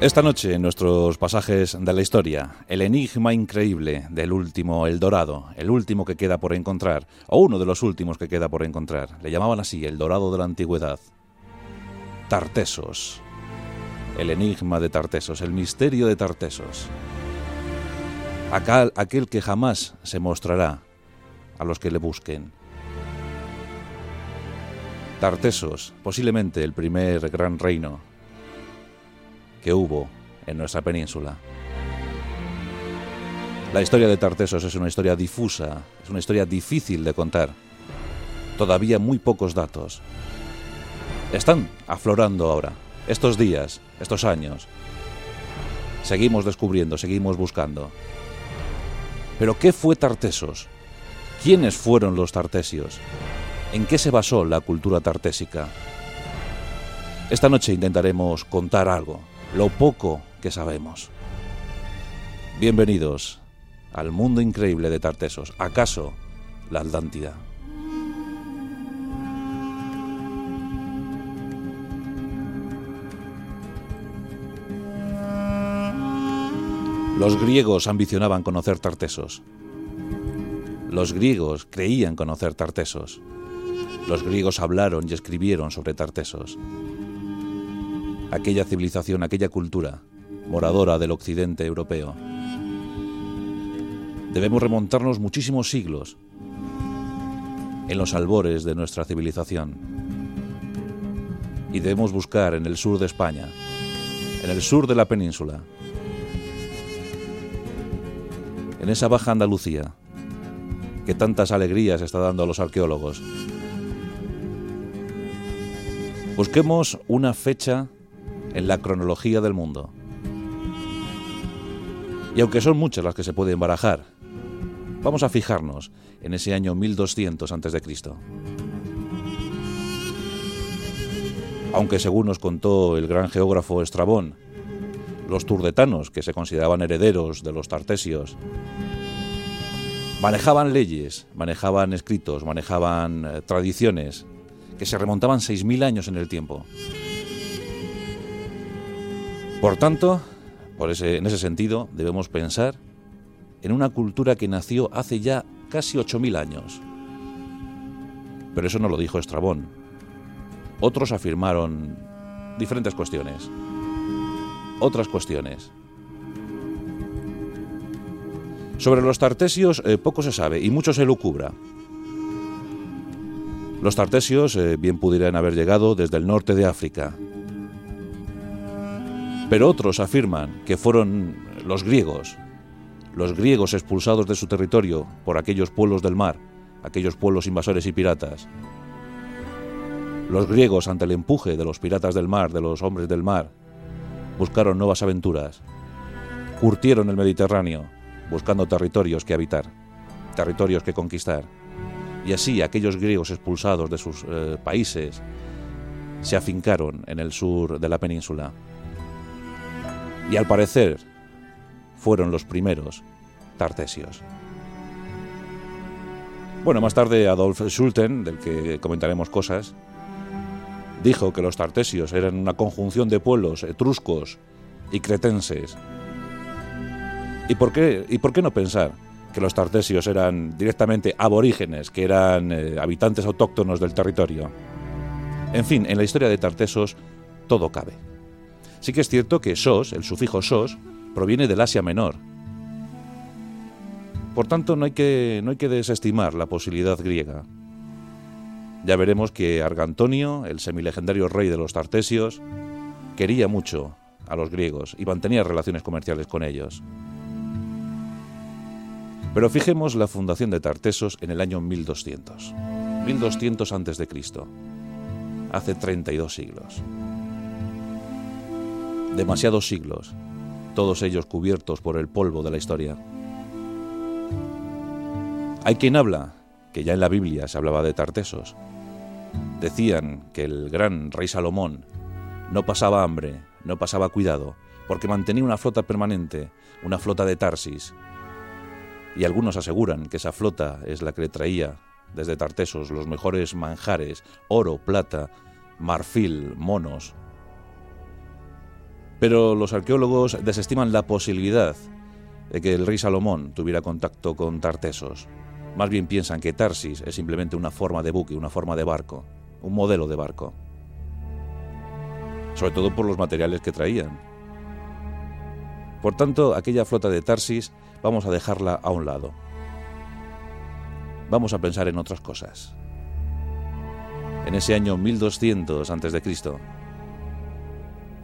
Esta noche, en nuestros pasajes de la historia, el enigma increíble del último El Dorado, el último que queda por encontrar, o uno de los últimos que queda por encontrar. Le llamaban así, el Dorado de la Antigüedad. Tartesos. El enigma de Tartesos, el misterio de Tartesos. aquel que jamás se mostrará a los que le busquen. Tartesos, posiblemente el primer gran reino que hubo en nuestra península. La historia de Tartesos es una historia difusa, es una historia difícil de contar. Todavía muy pocos datos. Están aflorando ahora, estos días, estos años. Seguimos descubriendo, seguimos buscando. Pero ¿qué fue Tartesos? ¿Quiénes fueron los tartesios? ¿En qué se basó la cultura tartésica? Esta noche intentaremos contar algo, lo poco que sabemos. Bienvenidos al mundo increíble de Tartesos, acaso la Atlántida. Los griegos ambicionaban conocer Tartesos. Los griegos creían conocer Tartesos. Los griegos hablaron y escribieron sobre Tartesos aquella civilización, aquella cultura moradora del occidente europeo. Debemos remontarnos muchísimos siglos en los albores de nuestra civilización. Y debemos buscar en el sur de España, en el sur de la península, en esa baja Andalucía que tantas alegrías está dando a los arqueólogos. Busquemos una fecha en la cronología del mundo. Y aunque son muchas las que se pueden barajar, vamos a fijarnos en ese año 1200 a.C. Aunque según nos contó el gran geógrafo Estrabón, los turdetanos, que se consideraban herederos de los tartesios, manejaban leyes, manejaban escritos, manejaban eh, tradiciones que se remontaban 6.000 años en el tiempo. Por tanto, en ese sentido, debemos pensar en una cultura que nació hace ya casi 8.000 años. Pero eso no lo dijo Estrabón. Otros afirmaron diferentes cuestiones. Otras cuestiones. Sobre los tartesios eh, poco se sabe y mucho se lucubra. Los tartesios eh, bien pudieran haber llegado desde el norte de África, pero otros afirman que fueron los griegos, los griegos expulsados de su territorio por aquellos pueblos del mar, aquellos pueblos invasores y piratas. Los griegos, ante el empuje de los piratas del mar, de los hombres del mar, buscaron nuevas aventuras, curtieron el Mediterráneo, buscando territorios que habitar, territorios que conquistar. Y así aquellos griegos expulsados de sus eh, países se afincaron en el sur de la península y al parecer fueron los primeros tartesios. Bueno, más tarde Adolf Schulten, del que comentaremos cosas, dijo que los tartesios eran una conjunción de pueblos etruscos y cretenses. ¿Y por qué, y por qué no pensar que los tartesios eran directamente aborígenes, que eran eh, habitantes autóctonos del territorio? En fin, en la historia de Tartesos todo cabe. Sí que es cierto que sos, el sufijo sos, proviene del Asia Menor. Por tanto, no hay que, no hay que desestimar la posibilidad griega. Ya veremos que Argantonio, el semilegendario rey de los Tartesios, quería mucho a los griegos y mantenía relaciones comerciales con ellos. Pero fijemos la fundación de Tartesos en el año 1200. 1200 a.C., hace 32 siglos demasiados siglos, todos ellos cubiertos por el polvo de la historia. Hay quien habla, que ya en la Biblia se hablaba de Tartesos. Decían que el gran rey Salomón no pasaba hambre, no pasaba cuidado, porque mantenía una flota permanente, una flota de Tarsis. Y algunos aseguran que esa flota es la que le traía desde Tartesos los mejores manjares, oro, plata, marfil, monos, Pero los arqueólogos desestiman la posibilidad de que el rey Salomón tuviera contacto con Tartesos. Más bien piensan que Tarsis es simplemente una forma de buque, una forma de barco, un modelo de barco. Sobre todo por los materiales que traían. Por tanto, aquella flota de Tarsis vamos a dejarla a un lado. Vamos a pensar en otras cosas. En ese año 1200 a.C.,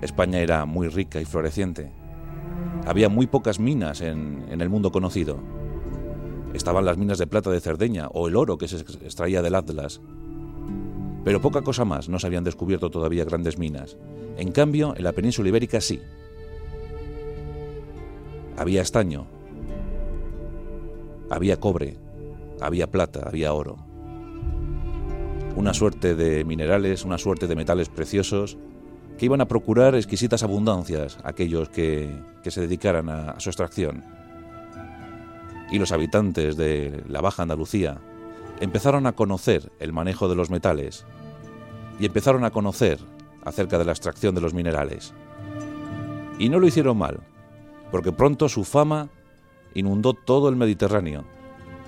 España era muy rica y floreciente. Había muy pocas minas en, el mundo conocido. Estaban las minas de plata de Cerdeña o el oro que se extraía del Atlas. Pero poca cosa más, no se habían descubierto todavía grandes minas. En cambio, en la península ibérica sí. Había estaño, había cobre, había plata, había oro. Una suerte de minerales, una suerte de metales preciosos que iban a procurar exquisitas abundancias aquellos que, se dedicaran a, a su extracción. Y los habitantes de la Baja Andalucía empezaron a conocer el manejo de los metales y empezaron a conocer acerca de la extracción de los minerales. Y no lo hicieron mal, porque pronto su fama inundó todo el Mediterráneo.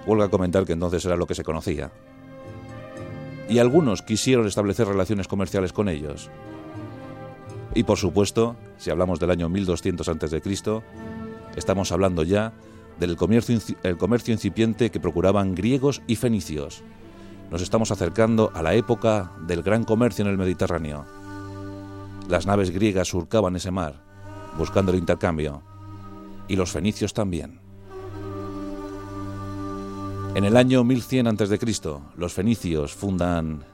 Huelga comentar que entonces era lo que se conocía. Y algunos quisieron establecer relaciones comerciales con ellos. Y por supuesto, si hablamos del año 1200 a.C., estamos hablando ya del comercio, el comercio incipiente que procuraban griegos y fenicios. Nos estamos acercando a la época del gran comercio en el Mediterráneo. Las naves griegas surcaban ese mar, buscando el intercambio, y los fenicios también. En el año 1100 a.C., los fenicios fundan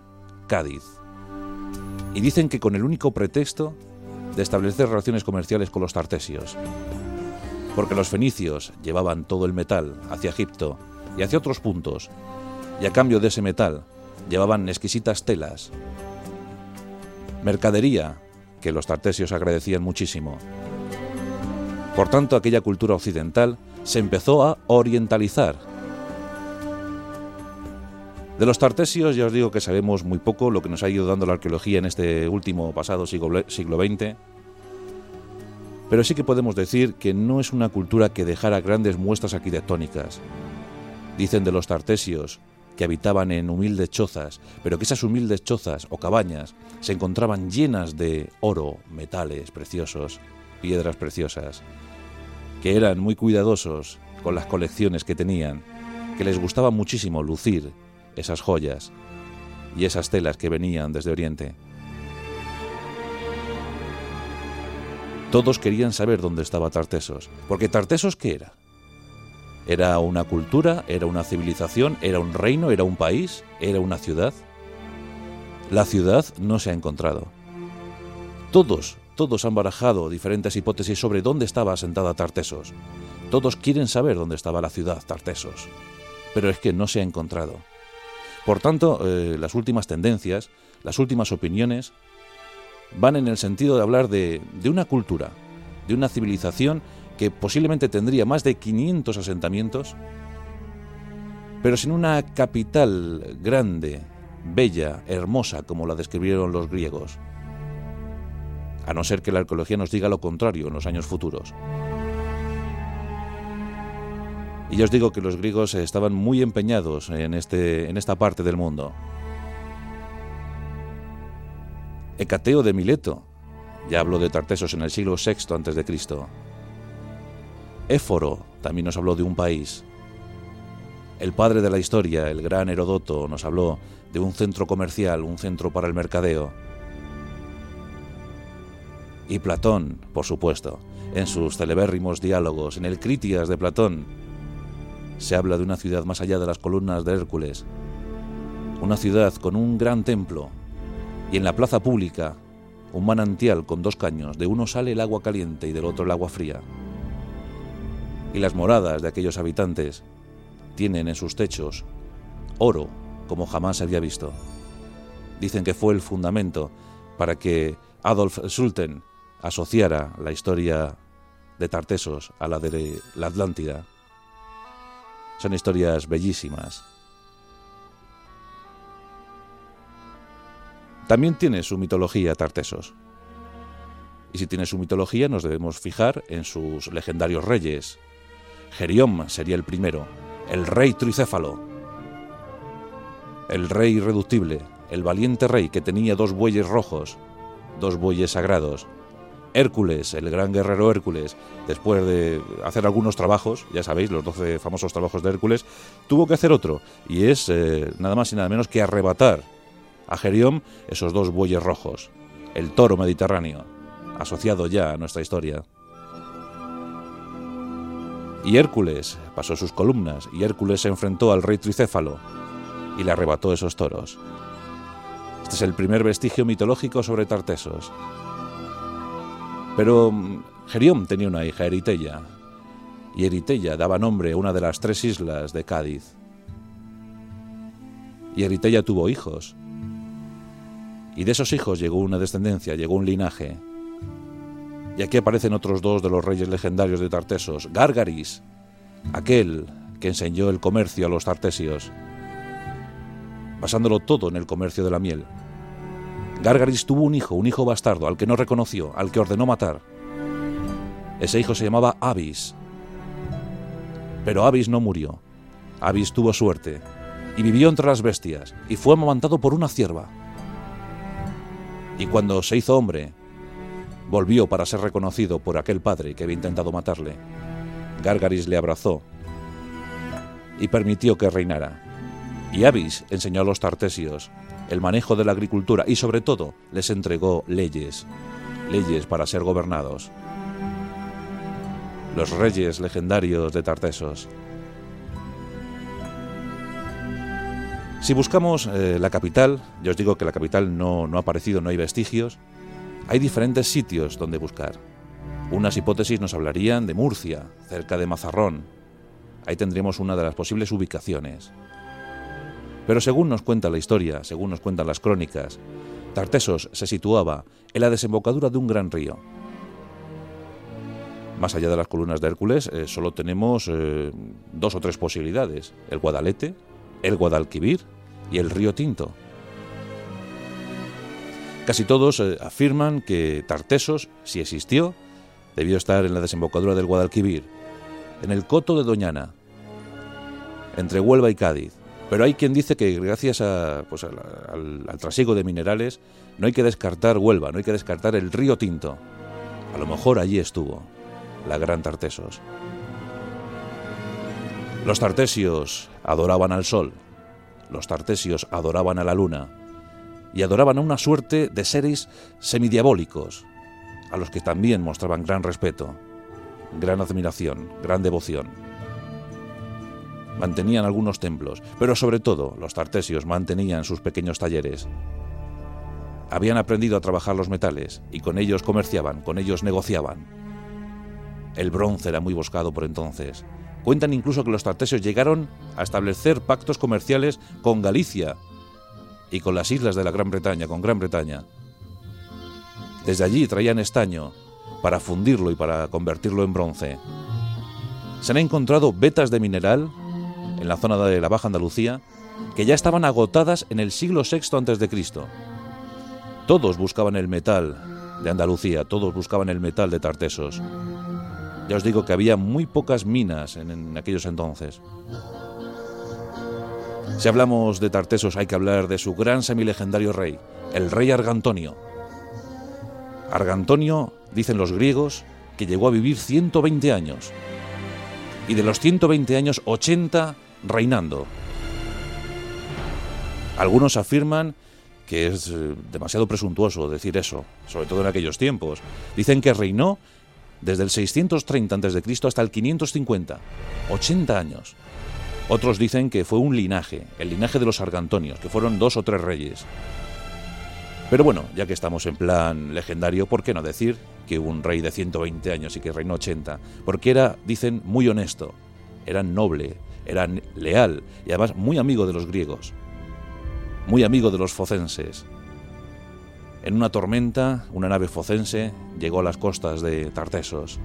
Cádiz y dicen que con el único pretexto de establecer relaciones comerciales con los tartesios, porque los fenicios llevaban todo el metal hacia Egipto y hacia otros puntos, y a cambio de ese metal llevaban exquisitas telas, mercadería que los tartesios agradecían muchísimo. Por tanto, aquella cultura occidental se empezó a orientalizar de los tartesios ya os digo que sabemos muy poco, lo que nos ha ido dando la arqueología en este último pasado siglo, XX, pero sí que podemos decir que no es una cultura que dejara grandes muestras arquitectónicas. Dicen de los tartesios que habitaban en humildes chozas, pero que esas humildes chozas o cabañas se encontraban llenas de oro, metales preciosos, piedras preciosas, que eran muy cuidadosos con las colecciones que tenían, que les gustaba muchísimo lucir esas joyas y esas telas que venían desde Oriente. Todos querían saber dónde estaba Tartesos, porque Tartesos ¿qué era? ¿Era una cultura? ¿Era una civilización? ¿Era un reino? ¿Era un país? ¿Era una ciudad? La ciudad no se ha encontrado. Todos, todos han barajado diferentes hipótesis sobre dónde estaba asentada Tartesos. Todos quieren saber dónde estaba la ciudad Tartesos, pero es que no se ha encontrado. Por tanto, eh, las últimas tendencias, las últimas opiniones, van en el sentido de hablar de, de una cultura, de una civilización que posiblemente tendría más de 500 asentamientos, pero sin una capital grande, bella, hermosa, como la describieron los griegos. A no ser que la arqueología nos diga lo contrario en los años futuros. Y yo os digo que los griegos estaban muy empeñados en, este, en esta parte del mundo. Hecateo de Mileto, ya habló de Tartesos en el siglo VI a.C. Éforo también nos habló de un país. El padre de la historia, el gran Herodoto, nos habló de un centro comercial, un centro para el mercadeo. Y Platón, por supuesto, en sus celebérrimos diálogos, en el Critias de Platón, se habla de una ciudad más allá de las columnas de Hércules, una ciudad con un gran templo y en la plaza pública un manantial con dos caños, de uno sale el agua caliente y del otro el agua fría. Y las moradas de aquellos habitantes tienen en sus techos oro como jamás se había visto. Dicen que fue el fundamento para que Adolf Sulten asociara la historia de Tartesos a la de la Atlántida. Son historias bellísimas. También tiene su mitología Tartesos. Y si tiene su mitología, nos debemos fijar en sus legendarios reyes. Gerión sería el primero, el rey tricéfalo, el rey irreductible, el valiente rey que tenía dos bueyes rojos, dos bueyes sagrados. Hércules, el gran guerrero Hércules, después de hacer algunos trabajos, ya sabéis, los doce famosos trabajos de Hércules, tuvo que hacer otro, y es eh, nada más y nada menos que arrebatar a Gerión esos dos bueyes rojos, el toro mediterráneo, asociado ya a nuestra historia. Y Hércules pasó sus columnas, y Hércules se enfrentó al rey tricéfalo y le arrebató esos toros. Este es el primer vestigio mitológico sobre Tartesos. Pero mm, Gerión tenía una hija, Eritella, y Eritella daba nombre a una de las tres islas de Cádiz. Y Eritella tuvo hijos, y de esos hijos llegó una descendencia, llegó un linaje. Y aquí aparecen otros dos de los reyes legendarios de Tartesos, Gárgaris, aquel que enseñó el comercio a los tartesios, basándolo todo en el comercio de la miel. Gárgaris tuvo un hijo, un hijo bastardo, al que no reconoció, al que ordenó matar. Ese hijo se llamaba Avis. Pero Avis no murió. Avis tuvo suerte y vivió entre las bestias y fue amamantado por una cierva. Y cuando se hizo hombre, volvió para ser reconocido por aquel padre que había intentado matarle. Gárgaris le abrazó y permitió que reinara. Y Avis enseñó a los tartesios el manejo de la agricultura y sobre todo les entregó leyes, leyes para ser gobernados. Los reyes legendarios de Tartesos. Si buscamos eh, la capital, ya os digo que la capital no, no ha aparecido, no hay vestigios, hay diferentes sitios donde buscar. Unas hipótesis nos hablarían de Murcia, cerca de Mazarrón. Ahí tendríamos una de las posibles ubicaciones. Pero según nos cuenta la historia, según nos cuentan las crónicas, Tartesos se situaba en la desembocadura de un gran río. Más allá de las columnas de Hércules, eh, solo tenemos eh, dos o tres posibilidades: el Guadalete, el Guadalquivir y el río Tinto. Casi todos eh, afirman que Tartesos, si existió, debió estar en la desembocadura del Guadalquivir, en el coto de Doñana, entre Huelva y Cádiz. Pero hay quien dice que gracias pues, al, al trasiego de minerales no hay que descartar Huelva, no hay que descartar el río Tinto. A lo mejor allí estuvo la gran Tartesos. Los tartesios adoraban al sol, los tartesios adoraban a la luna y adoraban a una suerte de seres semidiabólicos, a los que también mostraban gran respeto, gran admiración, gran devoción. Mantenían algunos templos, pero sobre todo los tartesios mantenían sus pequeños talleres. Habían aprendido a trabajar los metales y con ellos comerciaban, con ellos negociaban. El bronce era muy buscado por entonces, Cuentan incluso que los tartesios llegaron a establecer pactos comerciales con Galicia y con las islas de la Gran Bretaña, con Gran Bretaña. Desde allí traían estaño para fundirlo y para convertirlo en bronce. Se han encontrado vetas de mineral en la zona de la Baja Andalucía que ya estaban agotadas en el siglo VI a.C. Todos buscaban el metal de Andalucía, todos buscaban el metal de Tartesos. Ya os digo que había muy pocas minas en, aquellos entonces. Si hablamos de Tartesos hay que hablar de su gran semilegendario rey, el rey Argantonio. Argantonio, dicen los griegos, que llegó a vivir 120 años. Y de los 120 años, 80 reinando. Algunos afirman que es eh, demasiado presuntuoso decir eso, sobre todo en aquellos tiempos. Dicen que reinó desde el 630 a.C. hasta el 550, 80 años. Otros dicen que fue un linaje, el linaje de los argantonios, que fueron dos o tres reyes. Pero bueno, ya que estamos en plan legendario, ¿por qué no decir que un rey de 120 años y que reinó 80? Porque era, dicen, muy honesto, era noble, era leal y además muy amigo de los griegos, muy amigo de los focenses. En una tormenta, una nave focense llegó a las costas de Tartesos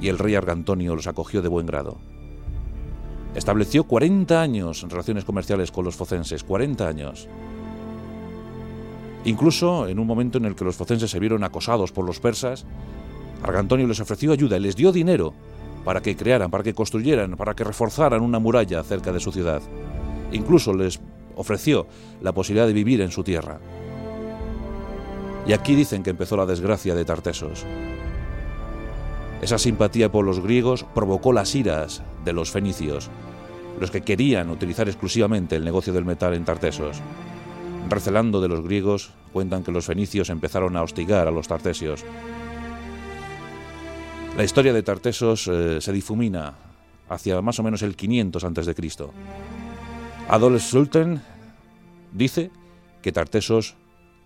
y el rey Argantonio los acogió de buen grado. Estableció 40 años en relaciones comerciales con los focenses, 40 años. Incluso en un momento en el que los focenses se vieron acosados por los persas, Argantonio les ofreció ayuda y les dio dinero para que crearan, para que construyeran, para que reforzaran una muralla cerca de su ciudad. Incluso les ofreció la posibilidad de vivir en su tierra. Y aquí dicen que empezó la desgracia de Tartesos. Esa simpatía por los griegos provocó las iras de los fenicios, los que querían utilizar exclusivamente el negocio del metal en Tartesos. Recelando de los griegos, cuentan que los fenicios empezaron a hostigar a los tartesios. La historia de Tartesos eh, se difumina hacia más o menos el 500 a.C. Adolf Sultan dice que Tartesos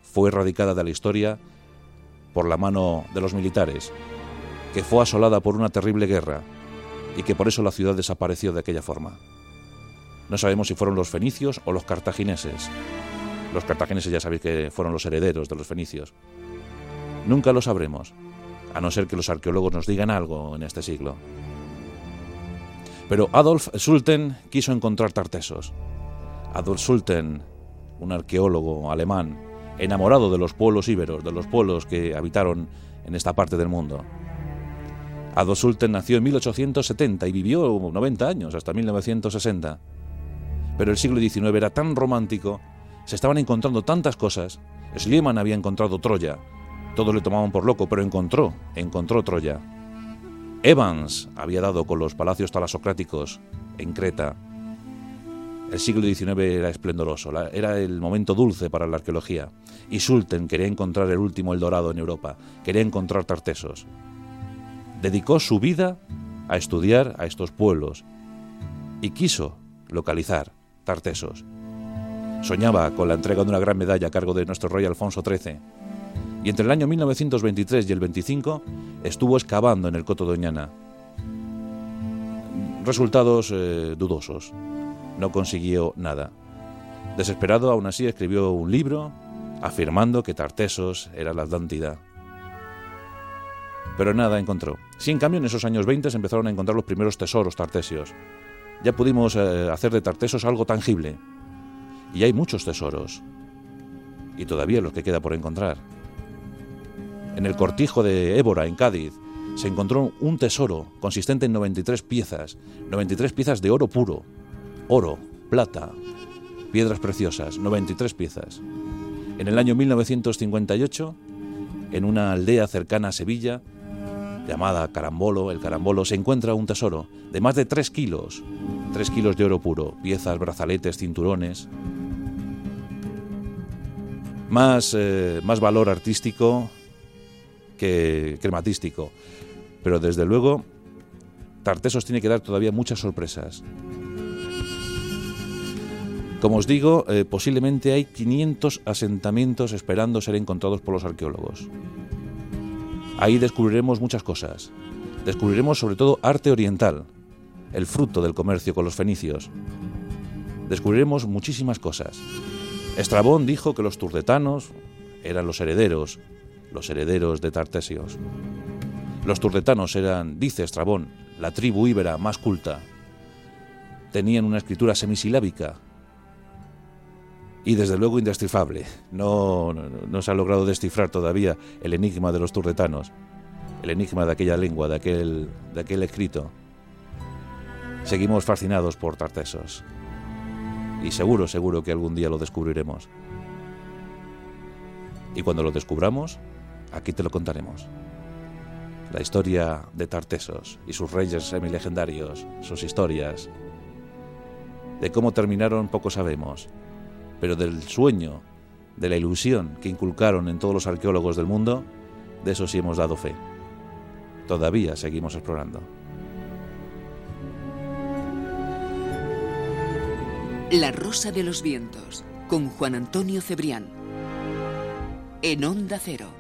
fue erradicada de la historia por la mano de los militares, que fue asolada por una terrible guerra y que por eso la ciudad desapareció de aquella forma. No sabemos si fueron los fenicios o los cartagineses. Los cartagineses ya sabéis que fueron los herederos de los fenicios. Nunca lo sabremos, a no ser que los arqueólogos nos digan algo en este siglo. Pero Adolf Sulten quiso encontrar Tartesos. Adolf Sulten, un arqueólogo alemán, enamorado de los pueblos íberos, de los pueblos que habitaron en esta parte del mundo. Adolf Sulten nació en 1870 y vivió 90 años, hasta 1960. Pero el siglo XIX era tan romántico, se estaban encontrando tantas cosas. Schliemann había encontrado Troya. Todos le tomaban por loco, pero encontró, encontró Troya. Evans había dado con los palacios talasocráticos en Creta. El siglo XIX era esplendoroso, era el momento dulce para la arqueología. Y Sulten quería encontrar el último El Dorado en Europa, quería encontrar Tartesos. Dedicó su vida a estudiar a estos pueblos y quiso localizar Tartesos. Soñaba con la entrega de una gran medalla a cargo de nuestro rey Alfonso XIII. Y entre el año 1923 y el 25 estuvo excavando en el Coto Doñana. Resultados eh, dudosos no consiguió nada. Desesperado, aún así, escribió un libro afirmando que Tartesos era la Atlántida. Pero nada encontró. Sí, en cambio, en esos años 20 se empezaron a encontrar los primeros tesoros tartesios. Ya pudimos eh, hacer de Tartesos algo tangible. Y hay muchos tesoros. Y todavía los que queda por encontrar. En el cortijo de Évora, en Cádiz, se encontró un tesoro consistente en 93 piezas, 93 piezas de oro puro, oro, plata, piedras preciosas, 93 piezas. En el año 1958, en una aldea cercana a Sevilla, llamada Carambolo, el Carambolo, se encuentra un tesoro de más de 3 kilos, 3 kilos de oro puro, piezas, brazaletes, cinturones. Más, eh, más valor artístico que crematístico. Pero desde luego, Tartesos tiene que dar todavía muchas sorpresas. Como os digo, eh, posiblemente hay 500 asentamientos esperando ser encontrados por los arqueólogos. Ahí descubriremos muchas cosas. Descubriremos sobre todo arte oriental, el fruto del comercio con los fenicios. Descubriremos muchísimas cosas. Estrabón dijo que los turdetanos eran los herederos, los herederos de Tartesios. Los turdetanos eran, dice Estrabón, la tribu íbera más culta. Tenían una escritura semisilábica, y desde luego indescifrable. No, no, se ha logrado descifrar todavía el enigma de los turdetanos, el enigma de aquella lengua, de aquel, de aquel escrito. Seguimos fascinados por Tartesos y seguro, seguro que algún día lo descubriremos. Y cuando lo descubramos, aquí te lo contaremos. La historia de Tartesos y sus reyes semilegendarios, sus historias. De cómo terminaron poco sabemos, pero del sueño, de la ilusión que inculcaron en todos los arqueólogos del mundo, de eso sí hemos dado fe. Todavía seguimos explorando. La Rosa de los Vientos, con Juan Antonio Cebrián. En Onda Cero.